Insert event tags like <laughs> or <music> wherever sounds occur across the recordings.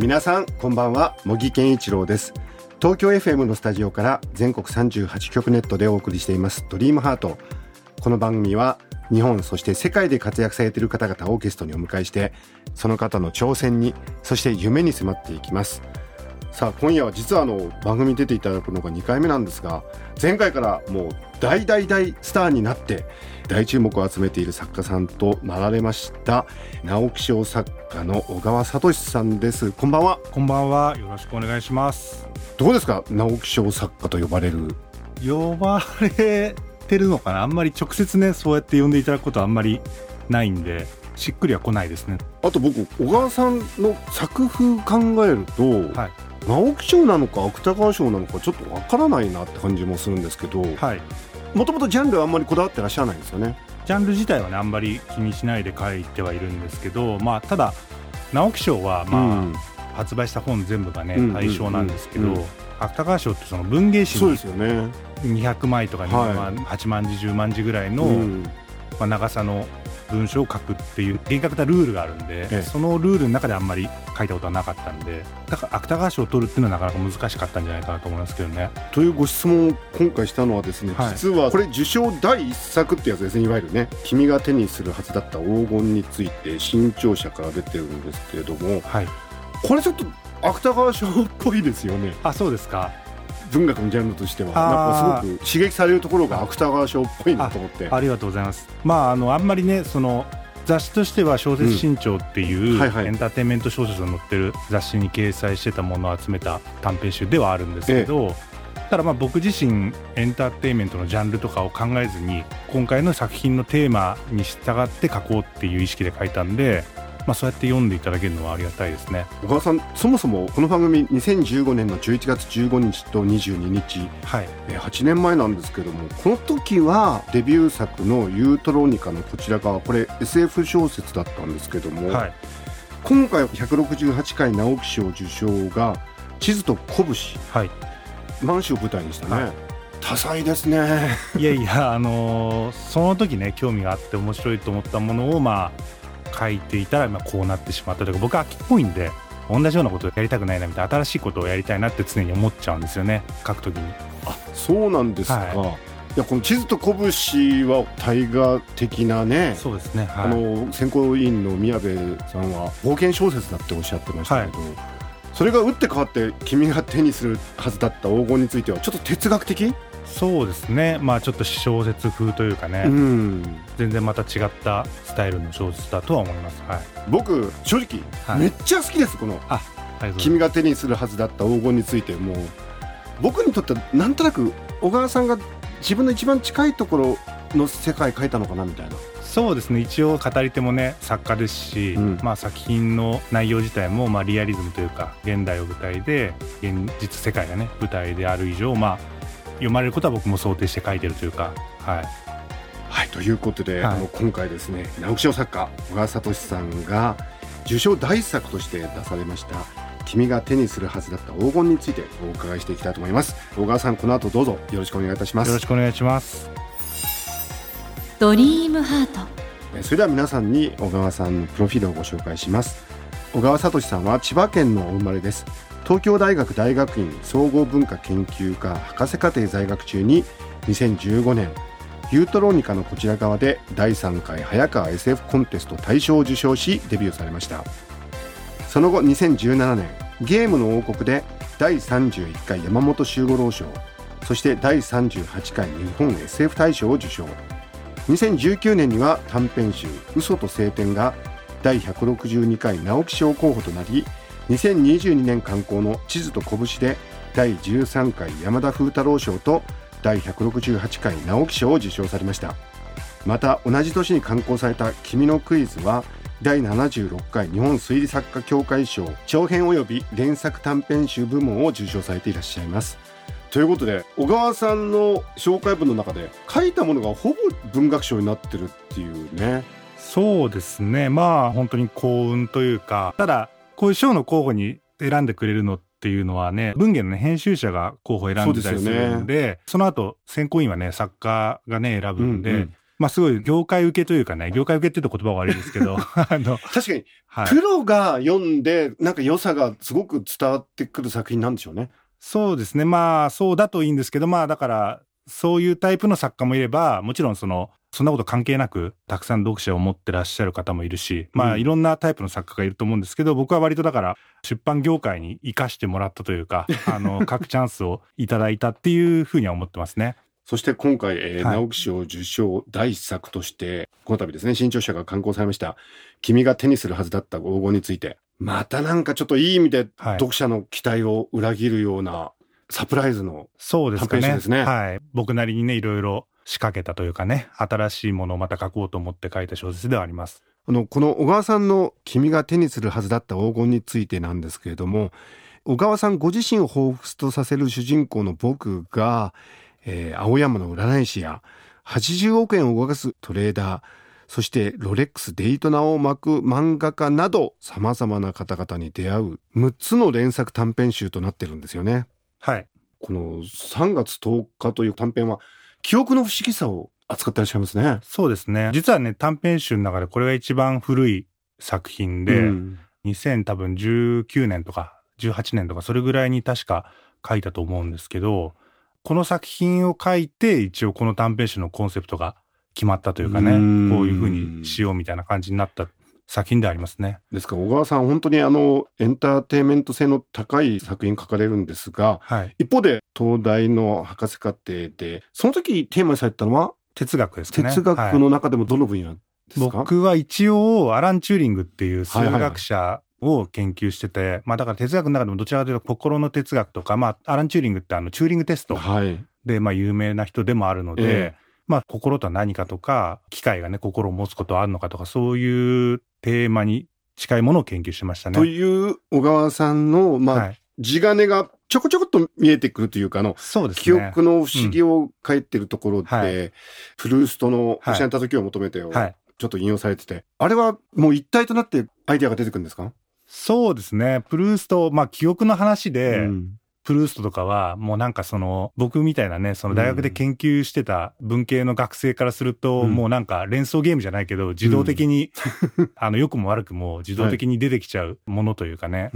皆さんこんばんは茂木健一郎です。東京 FM のスタジオから全国38局ネットでお送りしていますドリームハート。この番組は日本そして世界で活躍されている方々をゲストにお迎えしてその方の挑戦にそして夢に迫っていきます。さあ今夜は実はあの番組に出ていただくのが2回目なんですが前回からもう大大大スターになって大注目を集めている作家さんとなられました直木賞作家の小川聡さんですこんばんはこんばんは。よろしくお願いします。どうですか？直木賞作家と呼ばれる呼ばれてるのかな？あんまり直接ね、そうやって呼んでいただくことはあんまりないんで、しっくりは来ないですね。あと僕小川さんの作風考えると、はい。直木賞なのか芥川賞なのかちょっとわからないなって感じもするんですけどはい。もともとジャンルはあんまりこだわってらっしゃらないんですよね？ジャンル自体はね、あんまり気にしないで書いてはいるんですけど、まあ、ただ、直木賞は、まあ、うん。発売した本全部がね、うん対象なんですけど、芥川賞ってその文芸誌にそうですよね、200枚とかに、はいまあ、8万字、10万字ぐらいの、うんまあ、長さの文章を書くっていう厳格なルールがあるんで、ええ。そのルールの中であんまり書いたことはなかったんでだから芥川賞を取るっていうのはなかなか難しかったんじゃないかなと思いますけどね。というご質問を今回したのはですね、はい。実はこれ受賞第一作ってやつですねいわゆるね「君が手にするはずだった黄金」について新潮社から出てるんですけれどもはい。これちょっと芥川賞っぽいですよね。あそうですか文学のジャンルとしてはなんかすごく刺激されるところが芥川賞っぽいなと思って。ありがとうございます。まああのあんまりねその雑誌としては小説新潮っていう、エンターテインメント小説が載ってる雑誌に掲載してたものを集めた短編集ではあるんですけど、ただまあ僕自身エンターテインメントのジャンルとかを考えずに今回の作品のテーマに従って書こうっていう意識で書いたんで、まあ、そうやって読んでいただけるのはありがたいですね。小川さんそもそもこの番組2015年の11月15日と22日はい、えー8年前なんですけどもこの時はデビュー作の「ユートロニカ」のこちら側これ SF 小説だったんですけども、はい、今回168回直木賞受賞が「地図と拳。はい」満州を舞台にしたね、はい。多彩ですね。いやいや、あのーその時ね興味があって面白いと思ったものをまあ書いていたら、まあ、こうなってしまったというか僕は秋っぽいんで同じようなことをやりたくないなみたいな新しいことをやりたいなって常に思っちゃうんですよね書く時に。あそうなんですか、、はい。やこの「地図と拳」は大河的なねそうですね、あはい、の選考委員の宮部さんは冒険小説だっておっしゃってましたけど、それが打って変わって君が手にするはずだった黄金についてはちょっと哲学的、そうですね。まあちょっと小説風というかね、うん、全然また違ったスタイルの小説だとは思います。はい、僕正直、はい。めっちゃ好きですこの。あ君が手にするはずだった黄金についてもう僕にとってはなんとなく小川さんが自分の一番近いところの世界書いたのかなみたいな。そうですね。一応語り手もね作家ですし、うん。まあ、作品の内容自体もまあリアリズムというか現代を舞台で現実世界がね舞台である以上、まあ、読まれることは僕も想定して書いてるというか、はい、はいということで、はい。あの今回ですね直木賞作家小川聡さんが受賞第一作として出されました「君が手にするはずだった黄金」についてお伺いしていきたいと思います。小川さんこの後どうぞよろしくお願いいたします。よろしくお願いします。ドリームハート。えそれでは皆さんに小川さんのプロフィールをご紹介します。小川聡さんは千葉県のお生まれです東京大学大学院総合文化研究科博士課程在学中に2015年ユートロニカのこちら側で第3回早川 SF コンテスト大賞を受賞しデビューされました。その後2017年ゲームの王国で第31回山本周五郎賞そして第38回日本 SF 大賞を受賞。2019年には短編集「嘘と晴天」が第162回直木賞候補となり2022年刊行の「地図と拳」で第13回山田風太郎賞と第168回直木賞を受賞されました。また同じ年に刊行された「君のクイズ」は第76回日本推理作家協会賞長編及び連作短編集部門を受賞されていらっしゃいます。ということで小川さんの紹介文の中で書いたものがほぼ文学賞になってるっていうね。そうですね。まあ本当に幸運というかただこういう賞の候補に選んでくれるのっていうのはね文芸の、ね、編集者が候補選んでたりするんでその後選考委員はね作家がね選ぶんで、うんうんまあすごい業界受けというかね、業界受けって言うと言葉は悪いですけど、<laughs> あの、確かに、はい、プロが読んで、なんか良さがすごく伝わってくる作品なんでしょうね。そうですね。まあそうだといいんですけど、まあだから、そういうタイプの作家もいれば、もちろんその、そんなこと関係なく、たくさん読者を持ってらっしゃる方もいるし、まあ、いろんなタイプの作家がいると思うんですけど、僕は割とだから、出版業界に生かしてもらったというか、<laughs> あの、各チャンスをいただいたっていうふうには思ってますね。そして今回、えーはい、直木賞受賞第一作として、この度ですね、新潮社が刊行されました、君が手にするはずだった黄金について、またなんかちょっといい意味で読者の期待を裏切るようなサプライズのそうですね。ですね。はい。僕なりにね、いろいろ仕掛けたというかね、新しいものをまた書こうと思って書いた小説ではあります。あの、この小川さんの君が手にするはずだった黄金についてなんですけれども、小川さんご自身を彷彿とさせる主人公の僕が、えー、青山の占い師や80億円を動かすトレーダー、そしてロレックスデイトナを巻く漫画家など様々な方々に出会う6つの連作短編集となってるんですよね。はい。この3月10日という短編は記憶の不思議さを扱ってらっしゃいますね。そうですね。実はね、短編集の中でこれが一番古い作品で、うん、2000多分19年とか18年とかそれぐらいに確か書いたと思うんですけど、この作品を書いて一応この短編集のコンセプトが決まったというかね、うこういうふうにしようみたいな感じになった作品でありますね。ですから小川さん本当にあのエンターテインメント性の高い作品書かれるんですが、はい、一方で東大の博士課程でその時テーマにされたのは？哲学ですね。哲学の中でもどの分野ですか、はい、僕は一応アラン・チューリングっていう数学者を研究してて、はいはい、まあだから哲学の中でもどちらかというと心の哲学とか、まあアラン・チューリングってあのチューリングテストでまあ有名な人でもあるので、ええまあ、心とは何かとか、機械がね、心を持つことはあるのかとか、そういうテーマに近いものを研究してましたね。という小川さんの、まあ、はい、地金がちょこちょこっと見えてくるというか、あの、そうですね。記憶の不思議を書いてるところで、うん。はい、プルーストの失った時を求めてを、はい、ちょっと引用されてて、あれはもう一体となってアイデアが出てくるんですか？そうですね。プルースト、まあ記憶の話で、うん、プルーストとかは、もうなんかその、僕みたいなね、その大学で研究してた文系の学生からすると、うん、もうなんか連想ゲームじゃないけど、自動的に、うん、<laughs> あの、良くも悪くも自動的に出てきちゃうものというかね、はい、っ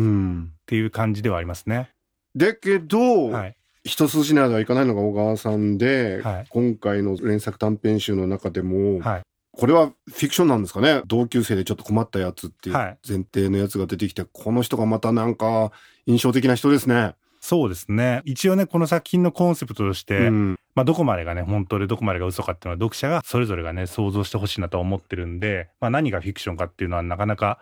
ていう感じではありますね。だけど、はい、一筋縄ではいかないのが小川さんで、はい、今回の連作短編集の中でも、はい、これはフィクションなんですかね？同級生でちょっと困ったやつっていう前提のやつが出てきて、この人がまたなんか印象的な人ですね。そうですね。一応ね、この作品のコンセプトとして、うん、まあどこまでがね、本当でどこまでが嘘かっていうのは読者がそれぞれがね、想像してほしいなと思ってるんで、まあ何がフィクションかっていうのはなかなか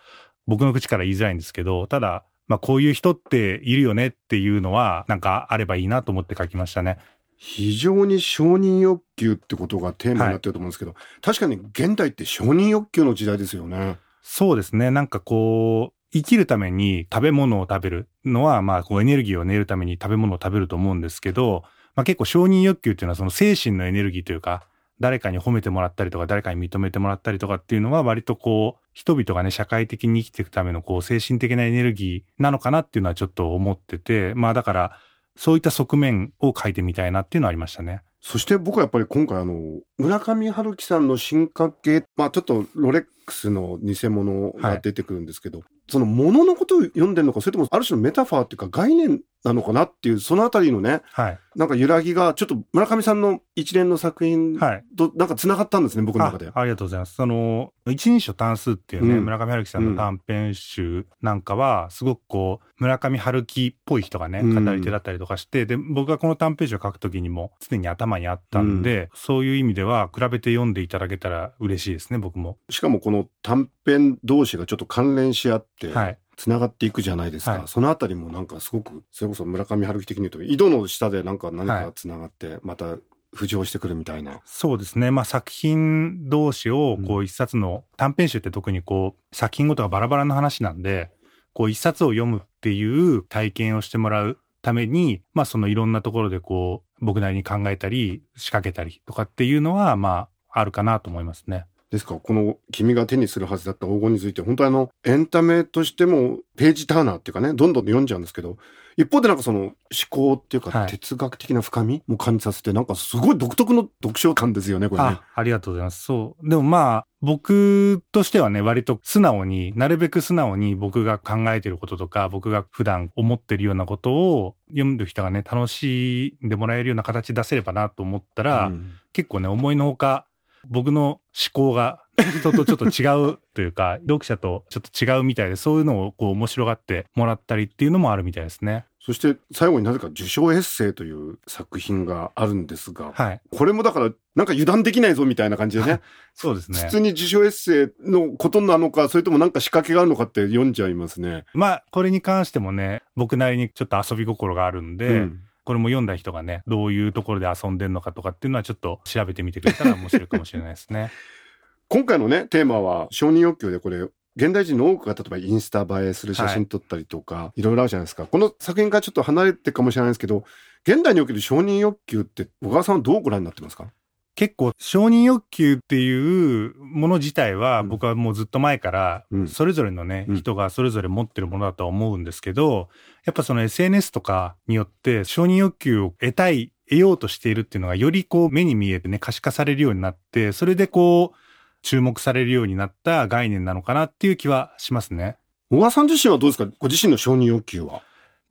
僕の口から言いづらいんですけど、ただ、まあこういう人っているよねっていうのは、なんかあればいいなと思って書きましたね。非常に承認欲求ってことがテーマになってると思うんですけど、はい、確かに現代って承認欲求の時代ですよね。そうですね。なんかこう、生きるために食べ物を食べるのは、まあ、こうエネルギーを得るために食べ物を食べると思うんですけど、まあ結構承認欲求っていうのはその精神のエネルギーというか、誰かに褒めてもらったりとか、誰かに認めてもらったりとかっていうのは割とこう、人々がね、社会的に生きていくためのこう、精神的なエネルギーなのかなっていうのはちょっと思ってて、まあだから、そういった側面を書いてみたいなっていうのはありましたね。そして僕はやっぱり今回あの、村上春樹さんの進化系、まあちょっとロレックスの偽物が出てくるんですけど、はい、そのもののことを読んでるのか、それともある種のメタファーっていうか概念なのかなっていう、そのあたりのね、はい、なんか揺らぎが、ちょっと村上さんの一連の作品となんか繋がったんですね、僕の中で。あ。ありがとうございます。その、一人称単数っていうね、うん、村上春樹さんの短編集なんかは、すごくこう、村上春樹っぽい人がね、語り手だったりとかして、うん、で、僕がこの短編集を書くときにも常に頭にあったんで、うん、そういう意味では比べて読んでいただけたら嬉しいですね、僕も。しかもこの短編同士がちょっと関連し合って、はい、つながっていくじゃないですか、はい、そのあたりもなんかすごくそれこそ村上春樹的に言うと井戸の下でなんか何かつながって、また浮上してくるみたいな。そうですね。まあ作品同士をこう一冊の短編集って特にこう作品ごとがバラバラの話なんで、こう一冊を読むっていう体験をしてもらうために、まあそのいろんなところでこう僕なりに考えたり仕掛けたりとかっていうのはまああるかなと思いますね。ですか？ら、この君が手にするはずだった黄金について、本当にあの、エンタメとしてもページターナーっていうかね、どんどん読んじゃうんですけど、一方でなんかその思考っていうか、はい哲学的な深み？も感じさせて、なんかすごい独特の読書感ですよね、これねあ。、ありがとうございます。そう。でもまあ、僕としてはね、割と素直に、なるべく素直に僕が考えてることとか、僕が普段思ってるようなことを読む人がね、楽しんでもらえるような形出せればなと思ったら、うん結構ね、思いのほか、僕の思考が <laughs> 人とちょっと違うというか、<laughs> 読者とちょっと違うみたいで、そういうのをこう面白がってもらったりっていうのもあるみたいですね。そして最後になぜか受賞エッセイという作品があるんですが、はい。これもだからなんか油断できないぞみたいな感じでね、<laughs> そうですね普。通に受賞エッセイのことなのか、それともなんか仕掛けがあるのかって読んじゃいますね。まあ、これに関してもね、僕なりにちょっと遊び心があるんで、うんこれも読んだ人がね、どういうところで遊んでるのかとかっていうのはちょっと調べてみてくれたら面白いかもしれないですね。<laughs> 今回のね、テーマは承認欲求でこれ、現代人の多くが例えばインスタ映えする写真撮ったりとか、い、ろいろあるじゃないですか。この作品からちょっと離れてかもしれないですけど、現代における承認欲求って小川さんはどうご覧になってますか？結構承認欲求っていうもの自体はうん僕はもうずっと前からうんそれぞれのね、うん人がそれぞれ持ってるものだとは思うんですけどやっぱその SNS とかによって承認欲求を得たい得ようとしているっていうのがよりこう目に見えてね可視化されるようになってそれでこう注目されるようになった概念なのかなっていう気はしますね。小川さん自身はどうですか？ご自身の承認欲求は？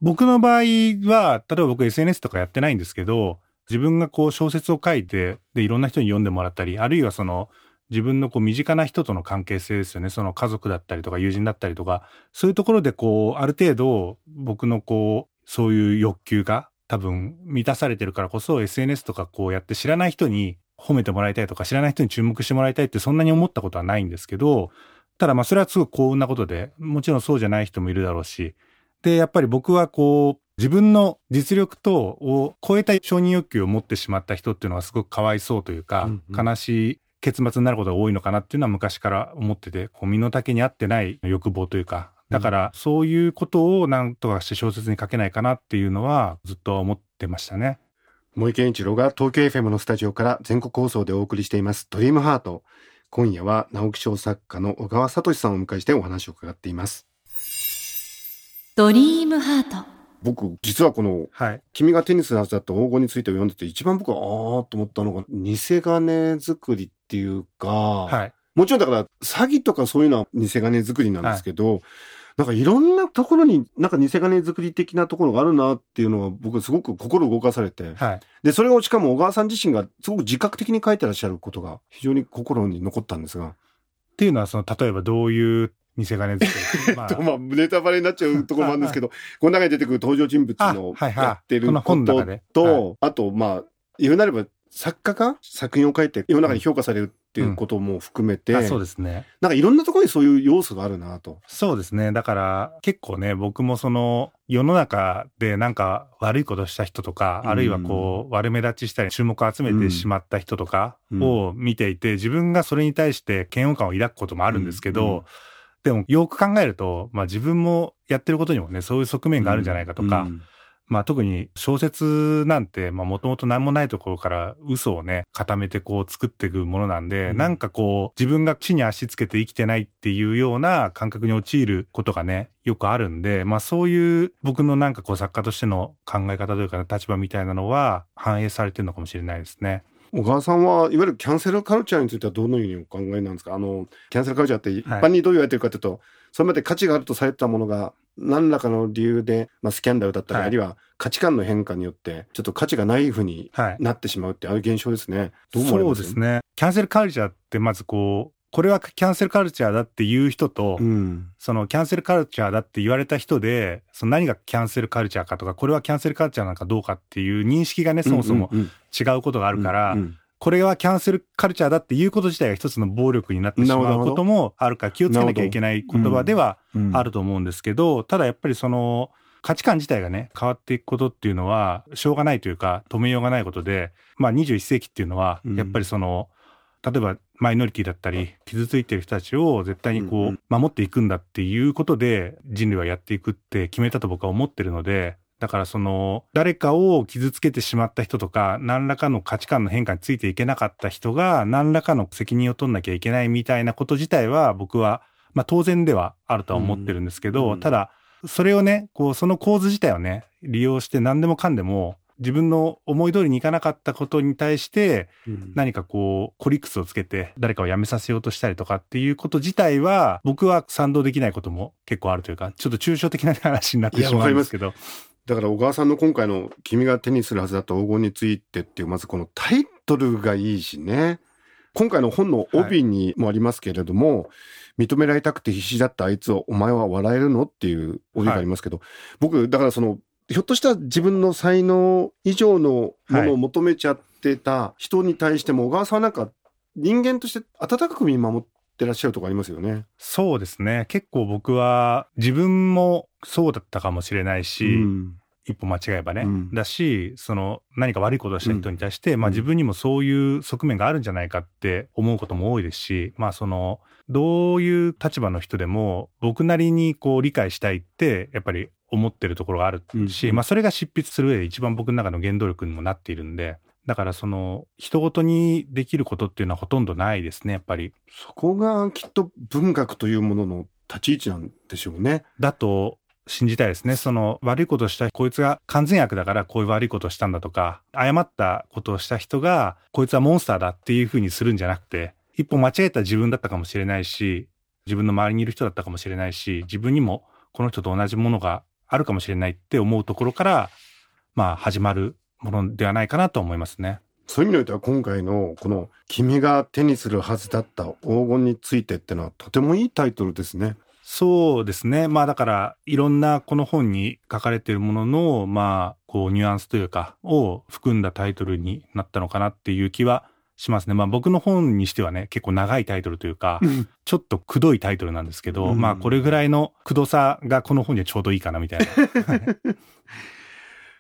僕の場合は、例えば僕 SNS とかやってないんですけど、自分がこう小説を書いて、で、いろんな人に読んでもらったり、あるいはその、自分のこう身近な人との関係性ですよね。その家族だったりとか友人だったりとか、そういうところでこう、ある程度僕のこう、そういう欲求が多分満たされてるからこそ SNS とかこうやって知らない人に褒めてもらいたいとか知らない人に注目してもらいたいってそんなに思ったことはないんですけど、ただまあそれはすごく幸運なことで、もちろんそうじゃない人もいるだろうし、で、やっぱり僕はこう、自分の実力とを超えた承認欲求を持ってしまった人っていうのはすごくかわいそうというか、うんうん悲しい結末になることが多いのかなっていうのは昔から思ってて、こう身の丈に合ってない欲望というか、だからそういうことを何とかして小説に書けないかなっていうのはずっと思ってましたね。森健一郎が東京 FM のスタジオから全国放送でお送りしていますドリームハート。今夜は直木賞作家の小川聡さんをお迎えしてお話を伺っています。ドリームハート僕、実はこのはい。君が手にするはずだった黄金について読んでて一番僕はあーと思ったのが偽金作りっていうか、はい。もちろんだから詐欺とかそういうのは偽金作りなんですけど、なんかいろんなところになんか偽金作り的なところがあるなっていうのは僕すごく心動かされて、はい。で、それをしかも小川さん自身がすごく自覚的に書いてらっしゃることが非常に心に残ったんですが、っていうのはその、例えばどういう偽金作り、<laughs> まあ。とまあネタバレになっちゃうところもあるんですけど、この中に出てくる登場人物のやってることと、あとまあ、言うなれば作家が作品を書いて世の中に評価されるっていうことも含めて、あそうですね。なんかいろんなところにそういう要素があるなと。そうですね。だから結構ね、僕もその世の中でなんか悪いことした人とか、うん。あるいはこう悪目立ちしたり注目を集めてしまった人とかを見ていて、自分がそれに対して嫌悪感を抱くこともあるんですけど、うん。うんでもよく考えると、まあ自分もやってることにもね、そういう側面があるんじゃないかとか、うんまあ特に小説なんて、まあもともと何もないところから嘘をね、固めてこう作っていくものなんで、うんなんかこう自分が地に足つけて生きてないっていうような感覚に陥ることがね、よくあるんで、まあそういう僕のなんかこう作家としての考え方というか立場みたいなのは反映されてるのかもしれないですね。小川さんはいわゆるキャンセルカルチャーについてはどのようにお考えなんですか？あの、キャンセルカルチャーって一般にどう言われてるかというと、それまで価値があるとされてたものが、何らかの理由で、まあ、スキャンダルだったり、はいあるいは価値観の変化によって、ちょっと価値がないふうにはい。なってしまうって、ああいう現象ですね。どう思われます？そうですね。キャンセルカルチャーってまずこう、これはキャンセルカルチャーだっていう人と、うん。そのキャンセルカルチャーだって言われた人で、その何がキャンセルカルチャーかとか、これはキャンセルカルチャーなのかどうかっていう認識がね、そもそもうん。うん違うことがあるから、うんうんこれはキャンセルカルチャーだっていうこと自体が一つの暴力になってしまうこともあるから気をつけなきゃいけない言葉ではうん。あると思うんですけど、ただやっぱりその、価値観自体がね変わっていくことっていうのはしょうがないというか止めようがないことで、まあ、21世紀っていうのはやっぱりその、例えばマイノリティだったり傷ついてる人たちを絶対にこう守っていくんだっていうことで人類はやっていくって決めたと僕は思ってるのでだからその誰かを傷つけてしまった人とか何らかの価値観の変化についていけなかった人が何らかの責任を取んなきゃいけないみたいなこと自体は僕はまあ当然ではあるとは思ってるんですけど、ただそれをねこうその構図自体をね利用して何でもかんでも自分の思い通りにいかなかったことに対して何かこうコリックスをつけて誰かを辞めさせようとしたりとかっていうこと自体は僕は賛同できないことも結構あるというかちょっと抽象的な話になってしまうんですけど。だから小川さんの今回の「君が手にするはずだった黄金について」っていうまずこのタイトルがいいしね。今回の本の帯にもありますけれども、はい、認められたくて必死だったあいつをお前は笑えるの？っていう帯がありますけど、はい、僕だからそのひょっとしたら自分の才能以上のものを求めちゃってた人に対しても、小川さんはなんか人間として温かく見守ってらっしゃるとこありますよね。そうですね。結構僕は自分もそうだったかもしれないし、うん、一歩間違えばね、うん、だしその何か悪いことをした人に対して、うん、まあ、自分にもそういう側面があるんじゃないかって思うことも多いですしまあそのどういう立場の人でも僕なりにこう理解したいってやっぱり思ってるところがあるし、うん、まあ、それが執筆する上で一番僕の中の原動力にもなっているんでだからその人ごとにできることっていうのはほとんどないですねやっぱり。そこがきっと文学というものの立ち位置なんでしょうね。だと信じたいですね。その悪いことをしたこいつが完全悪だからこういう悪いことをしたんだとか、誤ったことをした人がこいつはモンスターだっていうふうにするんじゃなくて、一歩間違えた自分だったかもしれないし、自分の周りにいる人だったかもしれないし、自分にもこの人と同じものがあるかもしれないって思うところから、まあ始まるものではないかなと思いますね。そういう意味においては今回のこの君が手にするはずだった黄金についてってのはとてもいいタイトルですね。そうですね。まあだから、いろんなこの本に書かれているものの、まあ、こう、ニュアンスというか、を含んだタイトルになったのかなっていう気はしますね。まあ僕の本にしてはね、結構長いタイトルというか、ちょっとくどいタイトルなんですけど、うん、まあこれぐらいのくどさがこの本にはちょうどいいかなみたいな。<laughs>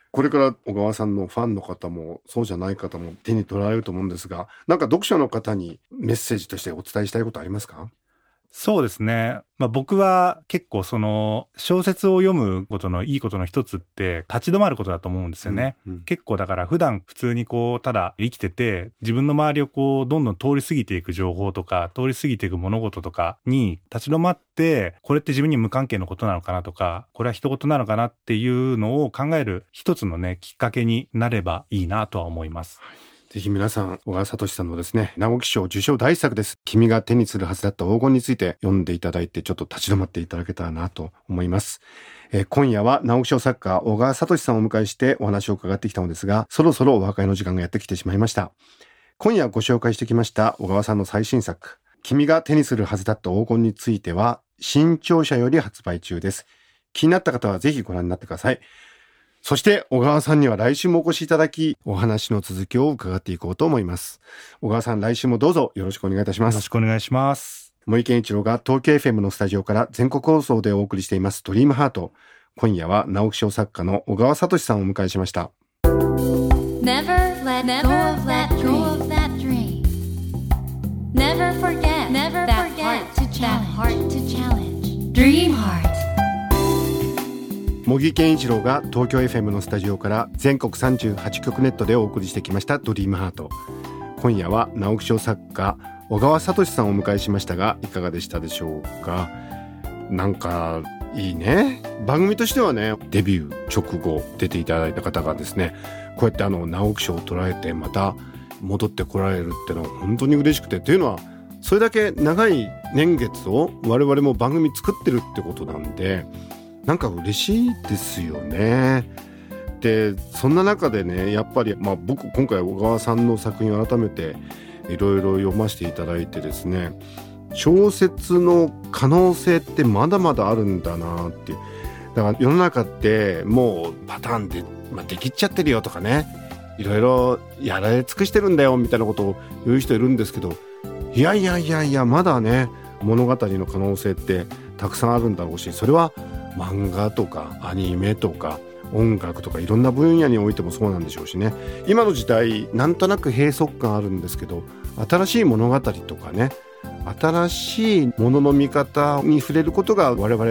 これから小川さんのファンの方もそうじゃない方も手に取られると思うんですが、なんか読者の方にメッセージとしてお伝えしたいことありますか？そうですね。まあ僕は結構その小説を読むことのいいことの一つって立ち止まることだと思うんですよね。うんうん、結構だから普段普通にこうただ生きてて自分の周りをこうどんどん通り過ぎていく情報とか通り過ぎていく物事とかに立ち止まってこれって自分に無関係のことなのかなとかこれは人事なのかなっていうのを考える一つのねきっかけになればいいなとは思います。はいぜひ皆さん、小川聡さんのですね、直木賞受賞大作です。君が手にするはずだった黄金について読んでいただいて、ちょっと立ち止まっていただけたらなと思います。えー、今夜は直木賞作家、小川聡さんをお迎えしてお話を伺ってきたのですが、そろそろお別れの時間がやってきてしまいました。今夜ご紹介してきました小川さんの最新作、君が手にするはずだった黄金については、新潮社より発売中です。気になった方はぜひご覧になってください。そして小川さんには来週もお越しいただき、お話の続きを伺っていこうと思います。小川さん、来週もどうぞよろしくお願いいたします。よろしくお願いします。森健一郎が東京 FM のスタジオから全国放送でお送りしていますドリームハート。今夜は直木賞作家の小川聡さんをお迎えしました。Never let go of that dream. Never forget, never forget that heart to challenge. Dream heart. 茂木健一郎が東京 FM のスタジオから全国38局ネットでお送りしてきました「ドリームハート。今夜は直木賞作家小川聡さんをお迎えしましたがいかがでしたでしょうか？なんかいいね。番組としてはねデビュー直後出ていただいた方がですねこうやってあの直木賞を捉えてまた戻ってこられるってのは本当に嬉しくてというのはそれだけ長い年月を我々も番組作ってるってことなんでなんか嬉しいですよね。でそんな中でねやっぱり、まあ、僕今回小川さんの作品を改めていろいろ読ませていただいてですね小説の可能性ってまだまだあるんだなってだから世の中ってもうパターンで、まあ、できっちゃってるよとかねいろいろやられ尽くしてるんだよみたいなことを言う人いるんですけどいやいやいやいやまだね物語の可能性ってたくさんあるんだろうしそれは漫画とかアニメとか音楽とかいろんな分野においてもそうなんでしょうしね。今の時代なんとなく閉塞感あるんですけど新しい物語とかね新しいものの見方に触れることが我々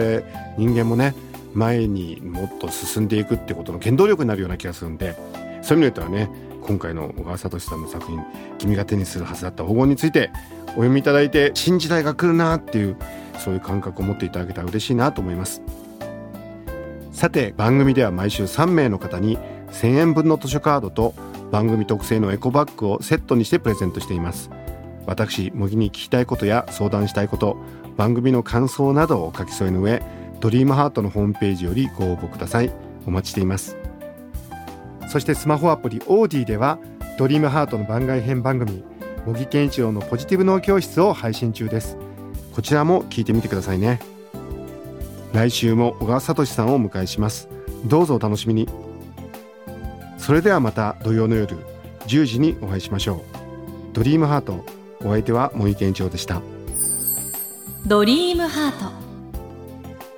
人間もね前にもっと進んでいくってことの原動力になるような気がするんでそういう意味ではね今回の小川聡さんの作品「君が手にするはずだった黄金」についてお読みいただいて新時代が来るなっていうそういう感覚を持っていただけたら嬉しいなと思います。さて番組では毎週3名の方に1000円分の図書カードと番組特製のエコバッグをセットにしてプレゼントしています。私茂木に聞きたいことや相談したいこと番組の感想などをお書き添えの上ドリームハートのホームページよりご応募ください。お待ちしています。そしてスマホアプリオーディではドリームハートの番外編番組茂木健一郎のポジティブ脳教室を配信中です。こちらも聞いてみてくださいね。来週も小川聡さんをお迎えします。どうぞお楽しみに。それではまた土曜の夜10時にお会いしましょう。ドリームハートお相手は森健一郎でした。ドリームハート。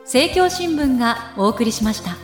政教新聞がお送りしました。